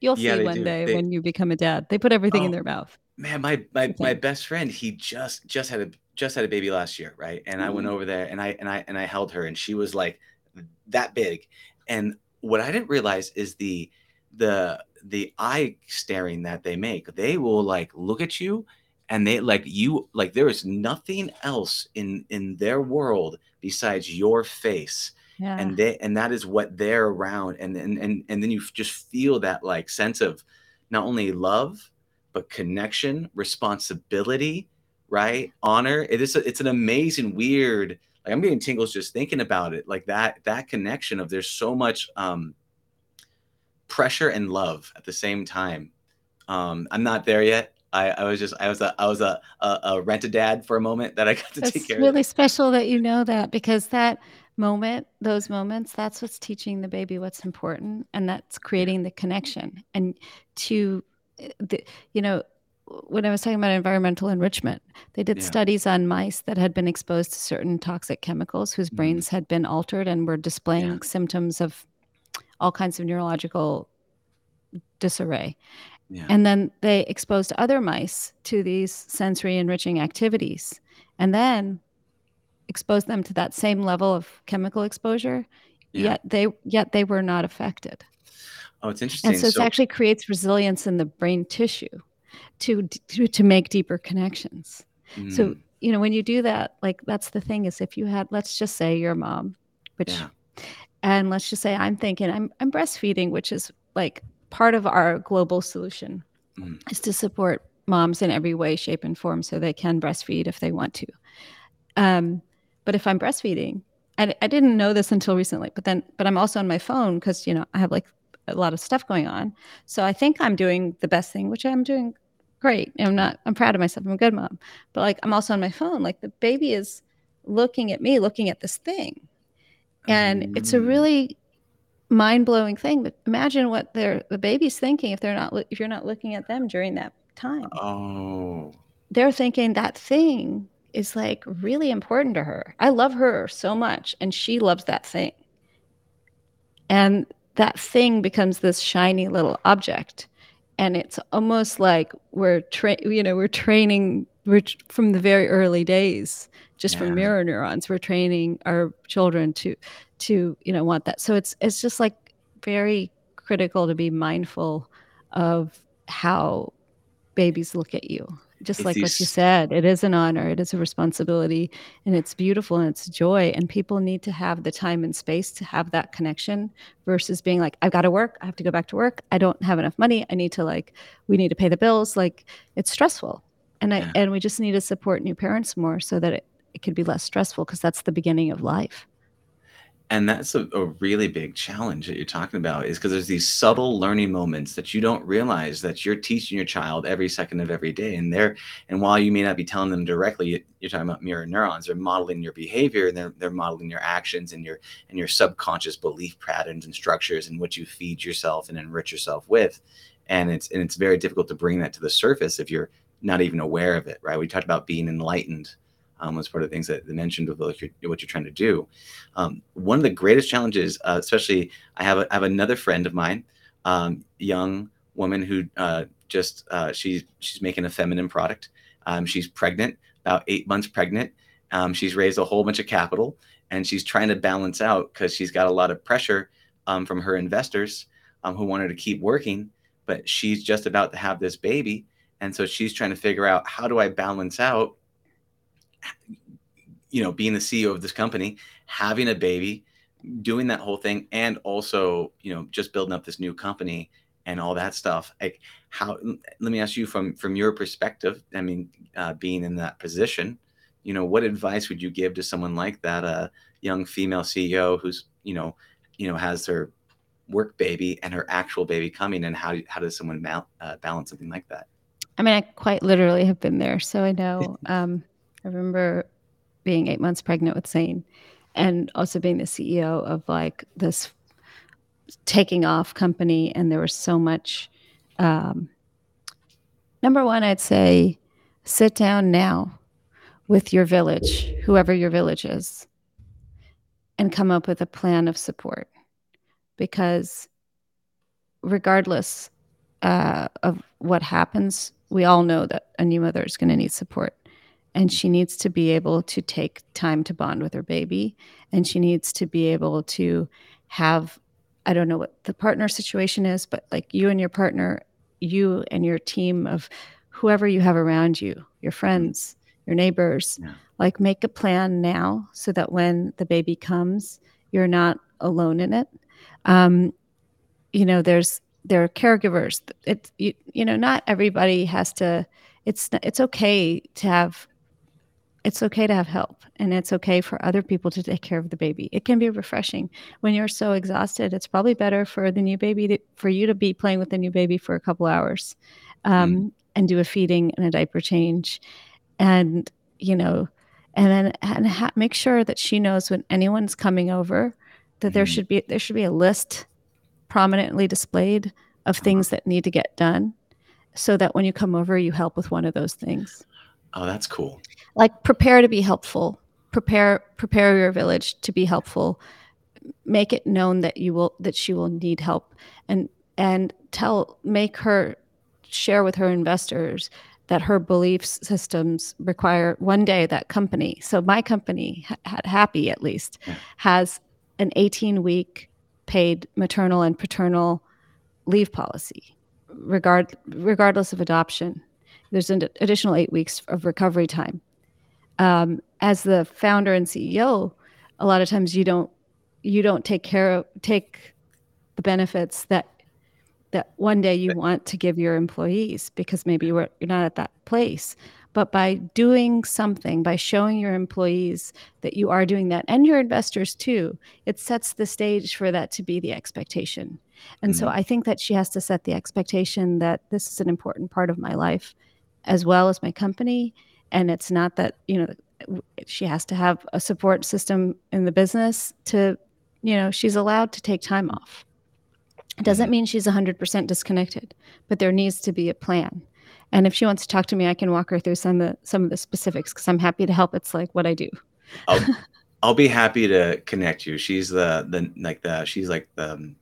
Speaker 3: You'll yeah, see one do. day they, when you become a dad. They put everything oh, in their mouth.
Speaker 2: Man, my my my best friend, he just just had a just had a baby last year, right? And mm. I went mm. over there and I and I and I held her and she was like that big. And what I didn't realize is the the the eye staring that they make. They will like look at you and they like you like there is nothing else in in their world besides your face. Yeah. And they and that is what they're around and and and and then you just feel that like sense of not only love but connection, responsibility, right? Honor. It is a, it's an amazing weird like i'm getting tingles just thinking about it like that that connection of there's so much um pressure and love at the same time um i'm not there yet I, I was just I was a I was a, a, a rent a dad for a moment that I got to
Speaker 3: that's
Speaker 2: take care
Speaker 3: really of. special that you know that because that moment those moments that's what's teaching the baby what's important and that's creating the connection and to eh, the, you know when I was talking about environmental enrichment, they did yeah. studies on mice that had been exposed to certain toxic chemicals whose mm-hmm. brains had been altered and were displaying yeah. symptoms of all kinds of neurological disarray. Yeah. And then they exposed other mice to these sensory enriching activities and then exposed them to that same level of chemical exposure, yet they yet they were not affected.
Speaker 2: Oh, it's interesting.
Speaker 3: And so, so it actually creates resilience in the brain tissue to to, to make deeper connections. Mm. So you know when you do that, like that's the thing is if you had let's just say your mom, which yeah. and let's just say I'm thinking I'm I'm breastfeeding, which is like part of our global solution mm. is to support moms in every way, shape, and form so they can breastfeed if they want to. Um, but if I'm breastfeeding, I, I didn't know this until recently, but then, but I'm also on my phone because, you know, I have like a lot of stuff going on. So I think I'm doing the best thing, which I'm doing great. I'm not, I'm proud of myself. I'm a good mom. But like, I'm also on my phone. Like, the baby is looking at me, looking at this thing. And it's a mm. really mind blowing thing. But imagine what their the baby's thinking if they're not if you're not looking at them during that time.
Speaker 2: Oh,
Speaker 3: they're thinking that thing is like really important to her. I love her so much, and she loves that thing. And that thing becomes this shiny little object and it's almost like we're tra- you know we're training we're t- from the very early days just yeah. from mirror neurons we're training our children to to you know want that so it's it's just like very critical to be mindful of how babies look at you just it's like these... what you said it is an honor it is a responsibility and it's beautiful and it's joy and people need to have the time and space to have that connection versus being like i've got to work i have to go back to work i don't have enough money i need to like we need to pay the bills like it's stressful and i yeah. and we just need to support new parents more so that it, it could be less stressful because that's the beginning of life
Speaker 2: and that's a, a, really big challenge that you're talking about is because there's these subtle learning moments that you don't realize that you're teaching your child every second of every day. And they're and while you may not be telling them directly you're talking about mirror neurons they're modeling your behavior and they're, they're modeling your actions and your and your subconscious belief patterns and structures and what you feed yourself and enrich yourself with. And it's and it's very difficult to bring that to the surface if you're not even aware of it right? We talked about being enlightened um, was part of the things that they mentioned what you're, what you're trying to do. Um, one of the greatest challenges, uh, especially, I have, a, I have another friend of mine, um, young woman who uh, just uh, she's she's making a feminine product. Um, she's pregnant, about eight months pregnant, Um, she's raised a whole bunch of capital, and she's trying to balance out because she's got a lot of pressure um, from her investors who want her to keep working, but she's just about to have this baby, and so she's trying to figure out how do I balance out, you know, being the CEO of this company, having a baby, doing that whole thing, and also you know just building up this new company and all that stuff. Like how? Let me ask you from from your perspective. I mean, uh, being in that position, you know, what advice would you give to someone like that, a young female CEO who's you know, you know, has her work baby and her actual baby coming, and how how does someone mal- uh, balance something like that?
Speaker 3: I mean, I quite literally have been there, so I know. Um, I remember being eight months pregnant with Zane, and also being the CEO of like this taking off company, and there was so much. Um, number one, I'd say sit down now with your village, whoever your village is, and come up with a plan of support. Because regardless uh, of what happens, we all know that a new mother is going to need support. And she needs to be able to take time to bond with her baby. And she needs to be able to have, I don't know what the partner situation is, but like you and your partner, you and your team of whoever you have around you, your friends, your neighbors, yeah. like make a plan now so that when the baby comes, you're not alone in it. Um, you know, there's there are caregivers. it you, you know, not everybody has to. It's it's okay to have. It's okay to have help, and it's okay for other people to take care of the baby. It can be refreshing when you're so exhausted. It's probably better for the new baby to, for you to be playing with the new baby for a couple hours, um, mm. and do a feeding and a diaper change, and you know, and then and ha- make sure that she knows when anyone's coming over that mm. there should be there should be a list prominently displayed of things that need to get done so that when you come over you help with one of those things
Speaker 2: oh that's cool.
Speaker 3: Like prepare to be helpful. Prepare prepare your village to be helpful. Make it known that you will that she will need help. And and tell make her share with her investors that her belief systems require one day that company so my company happy at least has an 18 week paid maternal and paternal leave policy, regard, regardless of adoption. There's an additional eight weeks of recovery time. Um, as the founder and CEO, a lot of times you don't you don't take care of take the benefits that that one day you want to give your employees because maybe you're, you're not at that place but by doing something, by showing your employees that you are doing that and your investors too, it sets the stage for that to be the expectation. And mm-hmm. so I think that she has to set the expectation that this is an important part of my life as well as my company. And it's not that, you know, she has to have a support system in the business to, you know, she's allowed to take time off. It doesn't mm-hmm. mean she's 100% disconnected, but there needs to be a plan. And if she wants to talk to me, I can walk her through some of the, some of the specifics because I'm happy to help. It's like what I do.
Speaker 2: I'll, I'll be happy to connect you. She's the the like the she's like the um,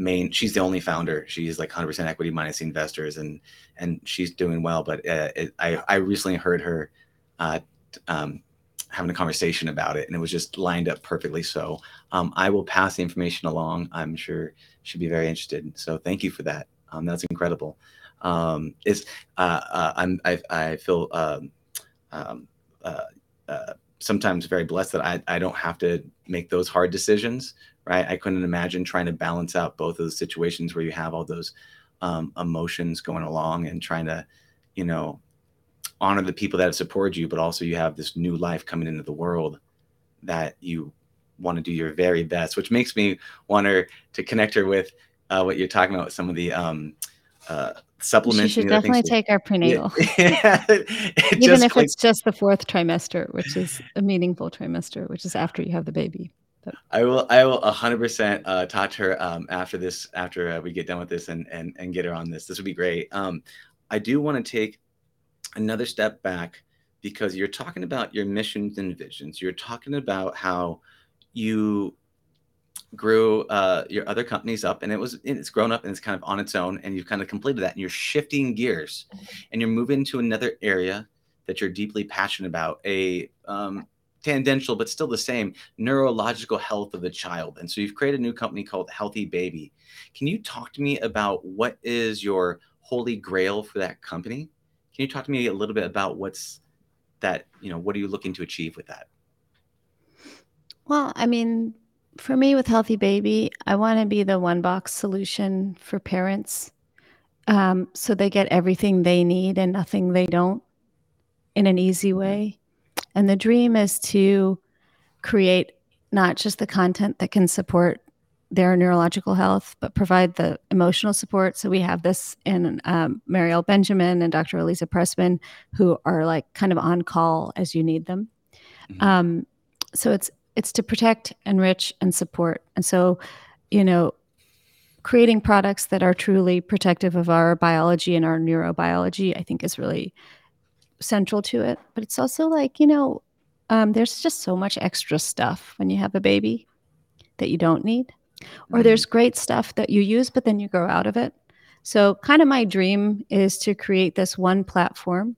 Speaker 2: main. She's the only founder. She's like 100% equity minus investors, and and she's doing well. But uh, it, I I recently heard her uh, um, having a conversation about it, and it was just lined up perfectly. So um, I will pass the information along. I'm sure she'd be very interested. So thank you for that. Um, that's incredible um, is uh, uh, I'm I, I feel um, um, uh, uh, sometimes very blessed that I, I don't have to make those hard decisions right I couldn't imagine trying to balance out both of those situations where you have all those um, emotions going along and trying to you know honor the people that have supported you but also you have this new life coming into the world that you want to do your very best which makes me want her to connect her with uh, what you're talking about with some of the um, uh, supplements.
Speaker 3: She should definitely take our prenatal. Yeah. Even if it's just the fourth trimester, which is a meaningful trimester, which is after you have the baby.
Speaker 2: I will. I will 100% uh, talk to her um, after this. After uh, we get done with this, and and and get her on this. This would be great. Um, I do want to take another step back because you're talking about your missions and visions. You're talking about how you grew uh, your other companies up and it was it's grown up and it's kind of on its own and you've kind of completed that and you're shifting gears and you're moving to another area that you're deeply passionate about a um, tangential, but still the same neurological health of the child. And so you've created a new company called Healthy Baby. Can you talk to me about what is your holy grail for that company? Can you talk to me a little bit about what's that, you know, what are you looking to achieve with that?
Speaker 3: Well, I mean, for me with Healthy Baby, I want to be the one box solution for parents. Um, so they get everything they need and nothing they don't in an easy way. And the dream is to create not just the content that can support their neurological health, but provide the emotional support. So we have this in um, Marielle Benjamin and Dr. Elisa Pressman, who are like kind of on call as you need them. Mm-hmm. Um, so it's it's to protect, enrich, and support. And so, you know, creating products that are truly protective of our biology and our neurobiology, I think, is really central to it. But it's also like you know, um, there's just so much extra stuff when you have a baby that you don't need or mm-hmm. there's great stuff that you use, but then you grow out of it. So, kind of my dream is to create this one platform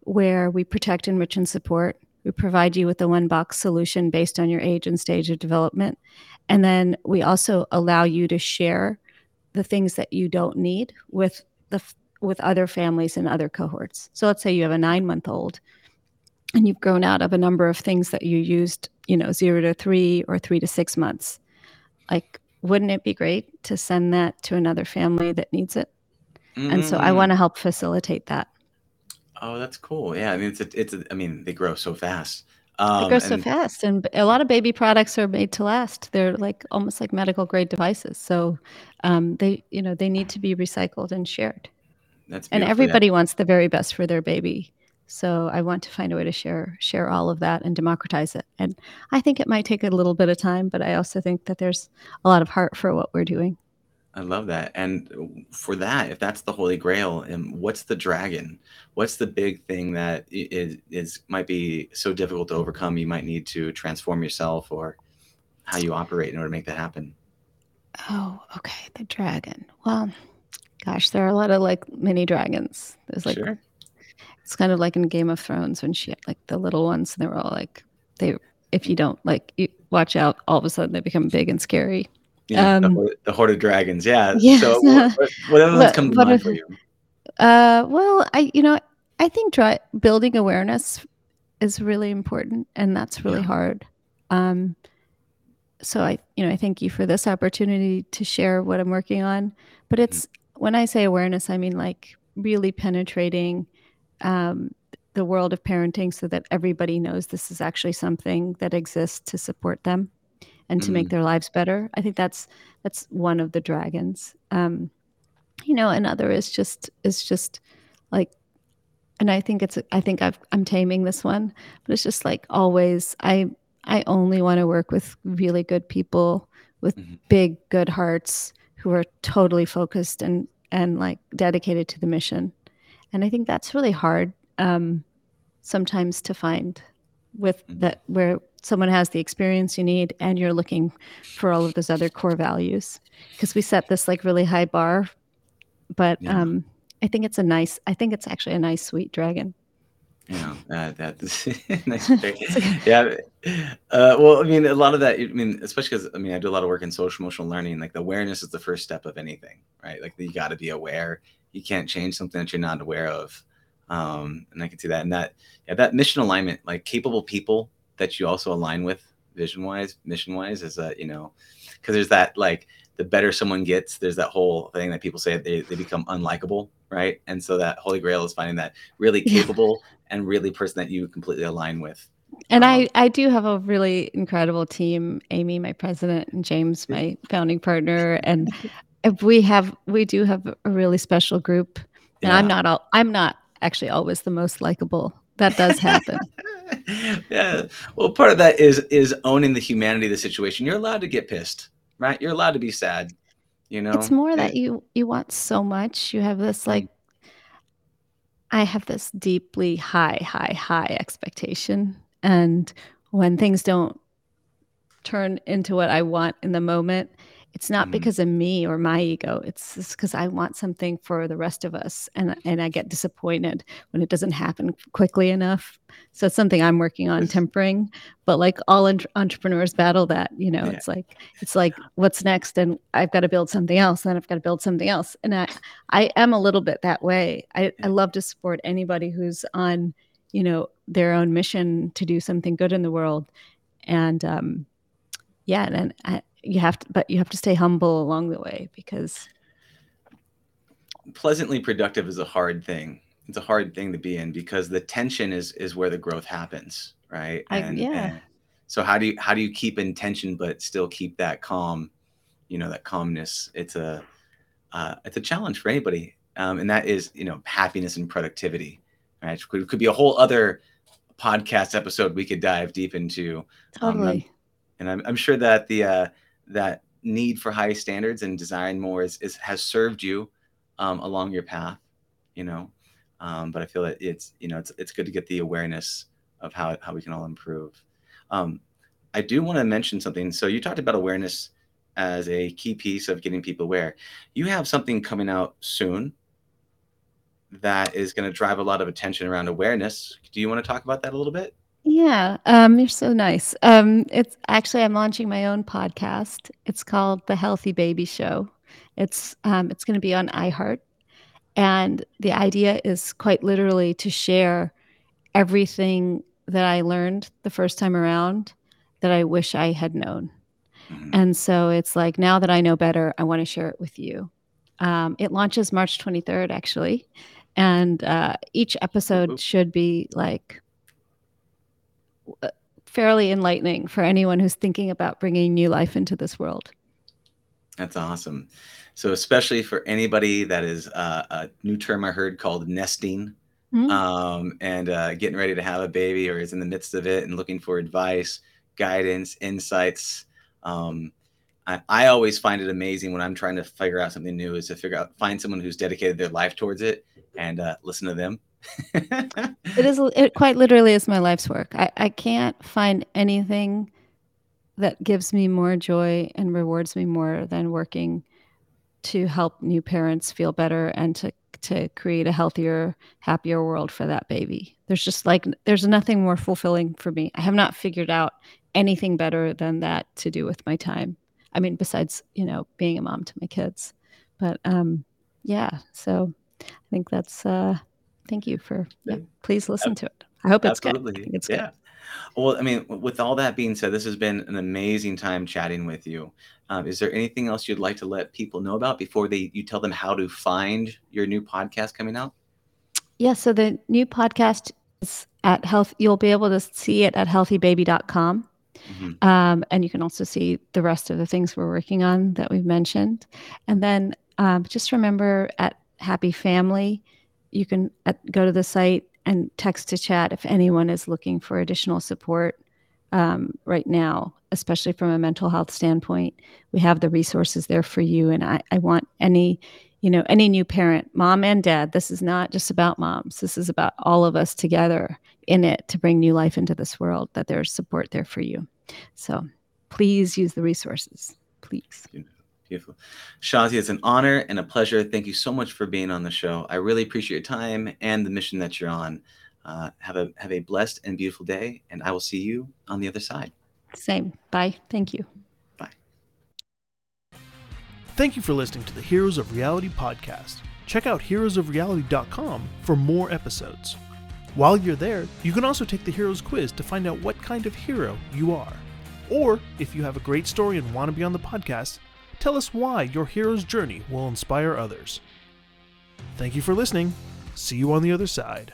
Speaker 3: where we protect, enrich, and support. We provide you with a one box solution based on your age and stage of development. And then we also allow you to share the things that you don't need with the with other families and other cohorts. So let's say you have a 9-month-old and you've grown out of a number of things that you used, you know, 0 to 3 or 3 to 6 months. Like wouldn't it be great to send that to another family that needs it? Mm-hmm. and so i mm. want to help facilitate that.
Speaker 2: Oh that's cool. Yeah i mean it's a, it's a, I mean they grow so fast.
Speaker 3: Um, they grow so fast and a lot of baby products are made to last. They're like almost like medical grade devices. So um, they you know they need to be recycled and shared that's and everybody yeah. wants the very best for their baby so I want to find a way to share share all of that and democratize it. And I think it might take a little bit of time, but I also think that there's a lot of heart for what we're doing.
Speaker 2: I love that. And for that, if that's the holy grail, and what's the dragon? What's the big thing that is, is might be so difficult to overcome? You might need to transform yourself or how you operate in order to make that happen.
Speaker 3: Oh, okay. The dragon. Well, gosh, there are a lot of like mini dragons. There's like sure. It's kind of like in Game of Thrones when she had like the little ones, and they were all like, they if you don't like you watch out, all of a sudden they become big and scary.
Speaker 2: Yeah, um, the, horde, the, horde, of dragons. Yeah. yeah. So what, what else comes to mind for you?
Speaker 3: Uh, well, I you know I think dry, building awareness is really important, and that's really yeah. hard. Um, so I you know I thank you for this opportunity to share what I'm working on. But it's mm-hmm. When I say awareness, I mean like really penetrating um, the world of parenting so that everybody knows this is actually something that exists to support them and to mm. make their lives better. I think that's that's one of the dragons. Um, you know, another is just is just like, and I think it's I think I've, I'm taming this one, but it's just like always. I I only want to work with really good people with mm-hmm. big good hearts who are totally focused and and like dedicated to the mission and I think that's really hard um, sometimes to find with mm-hmm. that where someone has the experience you need and you're looking for all of those other core values because we set this like really high bar but yeah. um, i think it's a nice i think it's actually a nice sweet dragon
Speaker 2: yeah uh, that's nice yeah uh, well i mean a lot of that i mean especially because i mean i do a lot of work in social emotional learning like the awareness is the first step of anything right like you got to be aware you can't change something that you're not aware of. Um, and I can see that. And that, yeah, that mission alignment, like capable people that you also align with vision wise, mission wise, is that, you know, because there's that like the better someone gets, there's that whole thing that people say they, they become unlikable, right? And so that holy grail is finding that really capable and really person that you completely align with.
Speaker 3: And um, I, I do have a really incredible team, Amy, my president, and James, my founding partner. And we have we do have a really special group. And yeah. i'm not all i'm not actually always the most likable. That does happen.
Speaker 2: Yeah. Well part of that is is owning the humanity of the situation. You're allowed to get pissed right? You're allowed to be sad you know?
Speaker 3: It's more that you you want so much. You have this like i have this deeply high high high expectation. And when things don't turn into what i want in the moment It's not mm-hmm. because of me or my ego. It's just because I want something for the rest of us, and and I get disappointed when it doesn't happen quickly enough. So it's something I'm working on tempering. But like all entrepreneurs battle that, you know, yeah. it's like it's like what's next, and I've got to build something else, and I've got to build something else, and I I am a little bit that way. I I love to support anybody who's on, you know, their own mission to do something good in the world, and um, yeah, and I, you have to but you have to stay humble along the way because
Speaker 2: pleasantly productive is a hard thing. It's a hard thing to be in because the tension is is where the growth happens right?
Speaker 3: I, and, yeah. and
Speaker 2: so how do you how do you keep in tension but still keep that calm you know that calmness? It's a uh, it's a challenge for anybody. Um, and that is you know happiness and productivity right? It could, could be a whole other podcast episode we could dive deep into.
Speaker 3: Um, totally. um,
Speaker 2: and I'm, I'm sure that the uh, that need for high standards and design more is, is has served you um, along your path, you know. Um, but I feel that it's you know it's it's good to get the awareness of how how we can all improve. Um, I do want to mention something. So you talked about awareness as a key piece of getting people aware. You have something coming out soon that is going to drive a lot of attention around awareness. Do you want to talk about that a little bit?
Speaker 3: Yeah, um, you're so nice. Um, it's actually I'm launching my own podcast. It's called The Healthy Baby Show. It's um, it's going to be on iHeart, and the idea is quite literally to share everything that I learned the first time around that I wish I had known. Mm-hmm. And so it's like now that I know better, I want to share it with you. Um, it launches March 23rd, actually, and uh, each episode should be like fairly enlightening for anyone who's thinking about bringing new life into this world.
Speaker 2: That's awesome. So, especially for anybody that is uh, a new term I heard called nesting mm-hmm. um, and uh, getting ready to have a baby or is in the midst of it and looking for advice, guidance, insights. Um, I, I always find it amazing when I'm trying to figure out something new is to figure out, find someone who's dedicated their life towards it and uh, listen to them
Speaker 3: it is it quite literally is my life's work. I, I can't find anything that gives me more joy and rewards me more than working to help new parents feel better and to to create a healthier, happier world for that baby. There's just like there's nothing more fulfilling for me. I have not figured out anything better than that to do with my time. I mean, besides, you know, being a mom to my kids. But um yeah, so I think that's uh thank you for yeah, please listen to it. I hope it's Absolutely. good. it's yeah. good.
Speaker 2: Well, I mean, with all that being said, this has been an amazing time chatting with you. Um, is there anything else you'd like to let people know about before they you tell them how to find your new podcast coming out?
Speaker 3: Yeah, so the new podcast is at health. You'll be able to see it at healthybaby.com. Mm-hmm. Um, and you can also see the rest of the things we're working on that we've mentioned. And then um, just remember at Happy Family, you can go to the site and text to chat if anyone is looking for additional support um, right now, especially from a mental health standpoint. We have the resources there for you. And I, I want any, you know, any new parent, mom and dad, this is not just about moms. This is about all of us together in it to bring new life into this world, that there's support there for you. So please use the resources, please.
Speaker 2: Beautiful. Shazi, it's an honor and a pleasure. Thank you so much for being on the show. I really appreciate your time and the mission that you're on. Uh, have a have a blessed and beautiful day, and I will see you on the other side.
Speaker 3: Same. Bye. Thank you.
Speaker 2: Bye.
Speaker 1: Thank you for listening to the Heroes of Reality podcast. Check out heroesofreality.com for more episodes. While you're there, you can also take the Heroes quiz to find out what kind of hero you are. Or if you have a great story and want to be on the podcast, Tell us why your hero's journey will inspire others. Thank you for listening. See you on the other side.